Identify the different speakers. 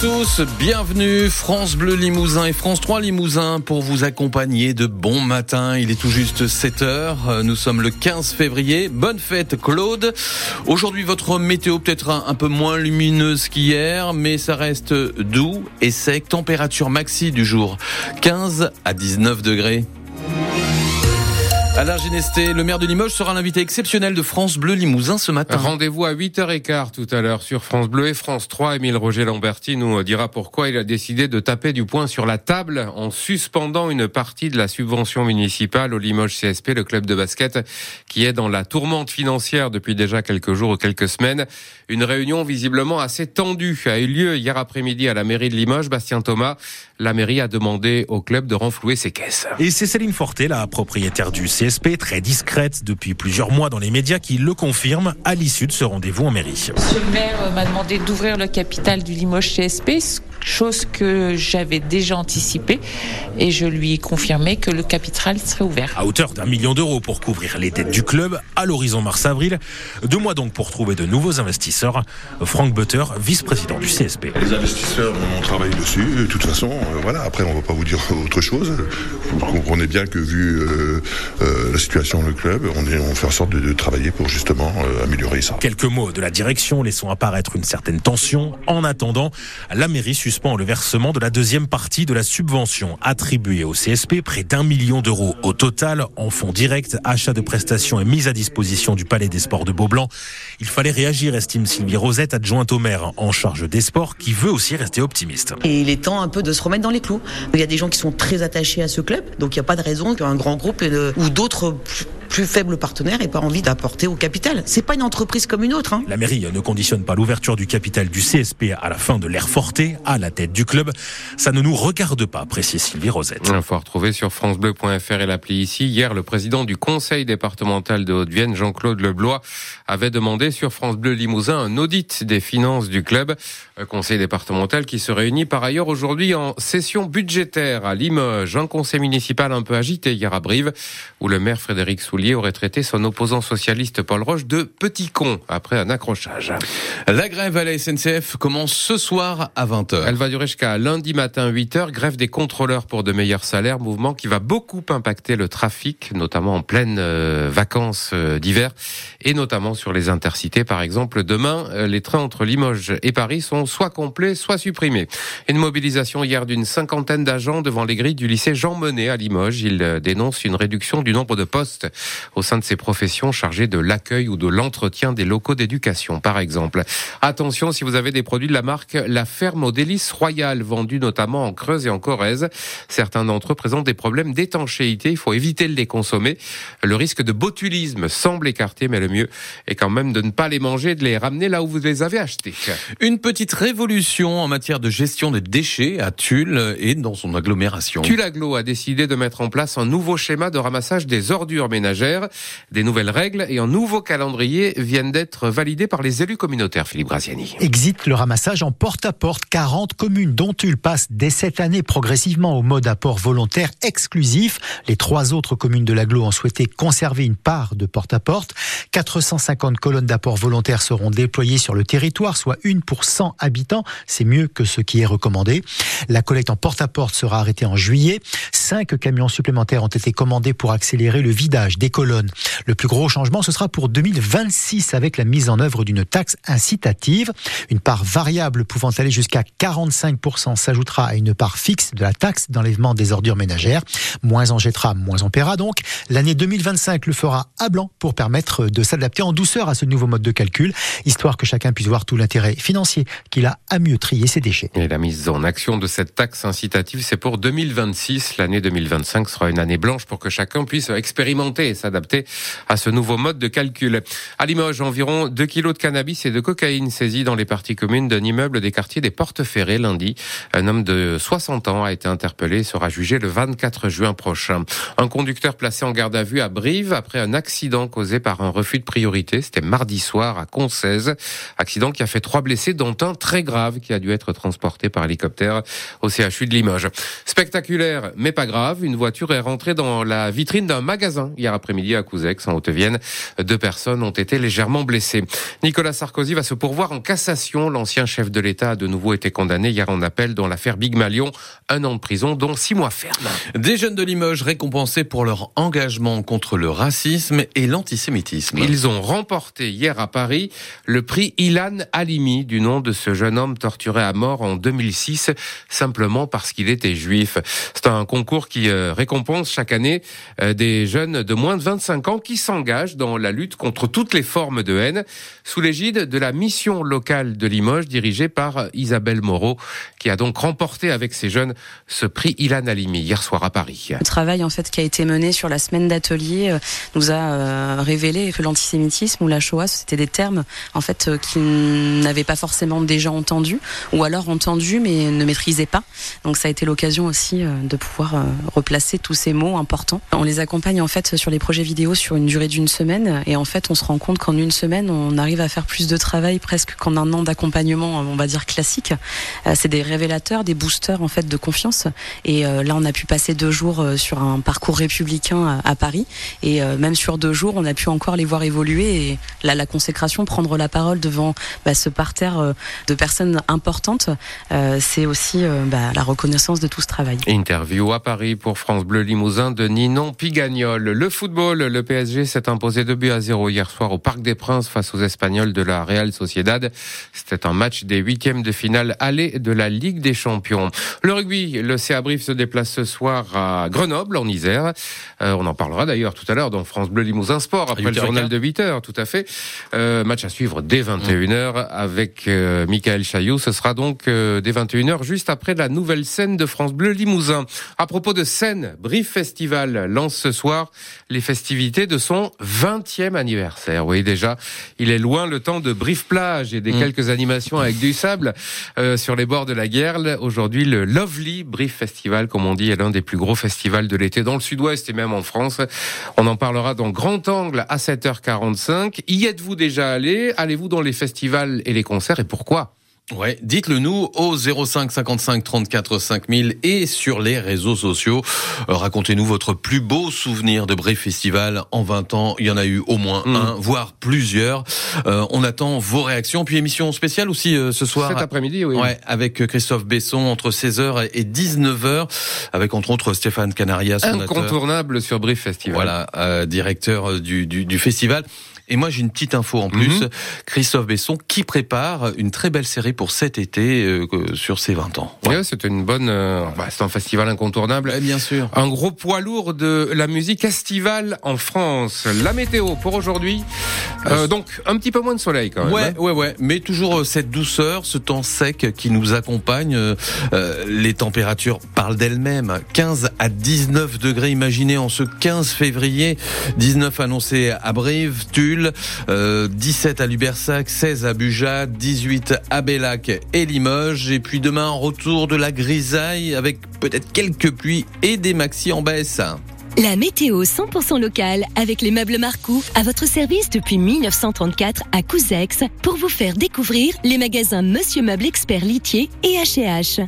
Speaker 1: tous, bienvenue France Bleu Limousin et France 3 Limousin pour vous accompagner de bon matin. Il est tout juste 7 heures, nous sommes le 15 février. Bonne fête Claude. Aujourd'hui votre météo peut-être un, un peu moins lumineuse qu'hier, mais ça reste doux et sec. Température maxi du jour 15 à 19 degrés. Alain Ginesté, le maire de Limoges, sera l'invité exceptionnel de France Bleu Limousin ce matin.
Speaker 2: Rendez-vous à 8h15 tout à l'heure sur France Bleu et France 3. Émile Roger Lamberti nous dira pourquoi il a décidé de taper du poing sur la table en suspendant une partie de la subvention municipale au Limoges CSP, le club de basket, qui est dans la tourmente financière depuis déjà quelques jours ou quelques semaines. Une réunion visiblement assez tendue a eu lieu hier après-midi à la mairie de Limoges. Bastien Thomas, la mairie a demandé au club de renflouer ses caisses.
Speaker 3: Et c'est Céline Forté, la propriétaire du CSP CSP, très discrète depuis plusieurs mois dans les médias, qui le confirme à l'issue de ce rendez-vous en mairie.
Speaker 4: Monsieur le maire m'a demandé d'ouvrir le capital du Limoges CSP, chose que j'avais déjà anticipée, et je lui ai confirmé que le capital serait ouvert.
Speaker 3: À hauteur d'un million d'euros pour couvrir les dettes du club à l'horizon mars-avril. Deux mois donc pour trouver de nouveaux investisseurs. Franck Butter, vice-président du CSP.
Speaker 5: Les investisseurs, on travaille dessus. De toute façon, euh, voilà. Après, on ne va pas vous dire autre chose. Vous comprenez bien que vu euh, euh, la situation dans le club, on, est, on fait en sorte de, de travailler pour justement euh, améliorer ça.
Speaker 3: Quelques mots de la direction laissant apparaître une certaine tension. En attendant, la mairie suspend le versement de la deuxième partie de la subvention attribuée au CSP, près d'un million d'euros au total en fonds directs, achat de prestations et mise à disposition du Palais des Sports de Beaublanc. Il fallait réagir, estime Sylvie Rosette, adjointe au maire en charge des sports, qui veut aussi rester optimiste.
Speaker 6: Et il est temps un peu de se remettre dans les clous. Il y a des gens qui sont très attachés à ce club, donc il n'y a pas de raison qu'un grand groupe euh, ou d'autres plus, plus faibles partenaires aient pas envie d'apporter au capital. C'est pas une entreprise comme une autre. Hein.
Speaker 3: La mairie ne conditionne pas l'ouverture du capital du CSP à la fin de l'ère Forté, à la tête du club. Ça ne nous regarde pas, précise Sylvie Rosette.
Speaker 2: Il faut retrouver sur francebleu.fr et l'appli ici. Hier, le président du conseil départemental de Haute-Vienne, Jean-Claude Leblois, avait demandé sur France Bleu Limousin un audit des finances du club. Un conseil départemental qui se réunit par ailleurs aujourd'hui en session budgétaire à Limoges. Un conseil municipal un peu agité hier à Brive, où le maire Frédéric Soulier aurait traité son opposant socialiste Paul Roche de petit con après un accrochage.
Speaker 1: La grève à la SNCF commence ce soir à 20h.
Speaker 2: Elle va durer jusqu'à lundi matin 8h. Grève des contrôleurs pour de meilleurs salaires. Mouvement qui va beaucoup impacter le trafic, notamment en pleine euh, vacances euh, d'hiver et notamment sur les intercités. Par exemple, demain, euh, les trains entre Limoges et Paris sont soit complets, soit supprimés. Une mobilisation hier d'une cinquantaine d'agents devant les grilles du lycée Jean Monnet à Limoges. Ils dénoncent une réduction du nombre de postes au sein de ces professions chargées de l'accueil ou de l'entretien des locaux d'éducation, par exemple. Attention, si vous avez des produits de la marque La Ferme aux délices royales, vendus notamment en Creuse et en Corrèze, certains d'entre eux présentent des problèmes d'étanchéité. Il faut éviter de les consommer. Le risque de botulisme semble écarté, mais le mieux est quand même de ne pas les manger, de les ramener là où vous les avez achetés.
Speaker 1: Une petite révolution en matière de gestion des déchets à Tulle et dans son agglomération.
Speaker 2: Tulaglo a décidé de mettre en place un nouveau schéma de ramassage des ordures ménagères. Des nouvelles règles et un nouveau calendrier viennent d'être validés par les élus communautaires, Philippe Graziani.
Speaker 7: Exit le ramassage en porte-à-porte. 40 communes dont Tulle passe dès cette année progressivement au mode apport volontaire exclusif. Les trois autres communes de l'agglo ont souhaité conserver une part de porte-à-porte. 450 colonnes d'apport volontaire seront déployées sur le territoire, soit une pour 100 habitants. C'est mieux que ce qui est recommandé. La collecte en porte-à-porte sera arrêtée en juillet. Cinq camions supplémentaires ont été commandés pour accélérer le vidage des colonnes. Le plus gros changement, ce sera pour 2026 avec la mise en œuvre d'une taxe incitative. Une part variable pouvant aller jusqu'à 45% s'ajoutera à une part fixe de la taxe d'enlèvement des ordures ménagères. Moins on jettera, moins on paiera donc. L'année 2025 le fera à blanc pour permettre de s'adapter en douceur à ce nouveau mode de calcul, histoire que chacun puisse voir tout l'intérêt financier qu'il a à mieux trier ses déchets.
Speaker 2: Et la mise en action de cette taxe incitative, c'est pour 2026. L'année 2025 sera une année blanche pour que chacun puisse expérimenter et s'adapter à ce nouveau mode de calcul. À Limoges, environ 2 kilos de cannabis et de cocaïne saisis dans les parties communes d'un immeuble des quartiers des Portes Ferrées lundi. Un homme de 60 ans a été interpellé et sera jugé le 24 juin prochain. Un conducteur placé en garde à vue à Brive après un accident causé par un refus de priorité. C'était mardi soir à Concèze. Accident qui a fait trois blessés, dont un très grave qui a dû être transporté par hélicoptère au CHU de Limoges. Spectaculaire, mais pas grave. Une voiture est rentrée dans la vitrine d'un magasin hier après après-midi à Couzex, en Haute-Vienne. Deux personnes ont été légèrement blessées. Nicolas Sarkozy va se pourvoir en cassation. L'ancien chef de l'État a de nouveau été condamné hier en appel dans l'affaire Big Malion. Un an de prison, dont six mois ferme.
Speaker 1: Des jeunes de Limoges récompensés pour leur engagement contre le racisme et l'antisémitisme.
Speaker 2: Ils ont remporté hier à Paris le prix Ilan Halimi du nom de ce jeune homme torturé à mort en 2006 simplement parce qu'il était juif. C'est un concours qui euh, récompense chaque année euh, des jeunes de moins de 25 ans qui s'engagent dans la lutte contre toutes les formes de haine sous l'égide de la mission locale de Limoges dirigée par Isabelle Moreau qui a donc remporté avec ces jeunes ce prix Ilan Halimi hier soir à Paris.
Speaker 8: Le travail en fait qui a été mené sur la semaine d'atelier euh, nous a révélé que l'antisémitisme ou la Shoah c'était des termes en fait qui n'avaient pas forcément déjà entendus ou alors entendus mais ne maîtrisaient pas. Donc ça a été l'occasion aussi de pouvoir replacer tous ces mots importants. On les accompagne en fait sur les projets vidéo sur une durée d'une semaine et en fait on se rend compte qu'en une semaine on arrive à faire plus de travail presque qu'en un an d'accompagnement on va dire classique. Euh, c'est des révélateurs, des boosters en fait de confiance et euh, là on a pu passer deux jours euh, sur un parcours républicain à Paris et même sur deux jours on a pu encore les voir évoluer et là la consécration, prendre la parole devant bah, ce parterre de personnes importantes, c'est aussi bah, la reconnaissance de tout ce travail.
Speaker 2: Interview à Paris pour France Bleu Limousin de Ninon Pigagnol. Le football, le PSG s'est imposé 2 buts à 0 hier soir au Parc des Princes face aux Espagnols de la Real Sociedad. C'était un match des huitièmes de finale aller de la Ligue des Champions. Le rugby, le CA Brief se déplace ce soir à Grenoble, en Isère. Euh, on en parlera d'ailleurs tout à l'heure dans France Bleu Limousin Sport, après le journal de 8 heures, tout à fait. Euh, match à suivre dès 21h avec euh, Michael Chaillot. Ce sera donc euh, dès 21h, juste après la nouvelle scène de France Bleu Limousin. À propos de scène, Brief Festival lance ce soir les festivités de son 20e anniversaire. Oui, déjà, il est loin le temps de Brief Plage et des mm. quelques animations avec du sable euh, sur les bords de la Guerle. Aujourd'hui, le Lovely Brief Festival, comme on dit, est l'un des plus gros festivals de l'été dans le sud-ouest et même en France. On en parlera dans Grand Angle à 7h45. Y êtes-vous déjà allé? Allez-vous dans les festivals et les concerts? Et pourquoi?
Speaker 1: Ouais, dites-le nous au 05 55 34 5000 et sur les réseaux sociaux. Euh, racontez-nous votre plus beau souvenir de Brief Festival en 20 ans. Il y en a eu au moins mm. un, voire plusieurs. Euh, on attend vos réactions. Puis émission spéciale aussi euh, ce soir.
Speaker 2: Cet après-midi, oui.
Speaker 1: Ouais, avec Christophe Besson entre 16h et 19h, avec entre autres Stéphane Canarias.
Speaker 2: Incontournable sur Brief Festival.
Speaker 1: Voilà, directeur du, du, du festival. Et moi, j'ai une petite info en plus. Mhm. Christophe Besson qui prépare une très belle série pour cet été euh, sur ses 20 ans.
Speaker 2: Ouais, c'est une bonne. Euh, bah, c'est un festival incontournable.
Speaker 1: bien sûr.
Speaker 2: Un gros poids lourd de la musique estivale en France. La météo pour aujourd'hui. Euh, donc un petit peu moins de soleil quand même.
Speaker 1: Ouais,
Speaker 2: hein.
Speaker 1: ouais, ouais. Mais toujours cette douceur, ce temps sec qui nous accompagne. les températures parlent d'elles-mêmes. 15 à 19 degrés. Imaginez en ce 15 février. 19 annoncés à Brive, Tulle. 17 euh, à Lubersac, 16 à Buja, 18 à Bellac et Limoges. Et puis demain, retour de la grisaille avec peut-être quelques pluies et des maxi en baisse.
Speaker 9: La météo 100% locale avec les meubles Marcou à votre service depuis 1934 à Couzex pour vous faire découvrir les magasins Monsieur Meuble Expert Litier et H&H.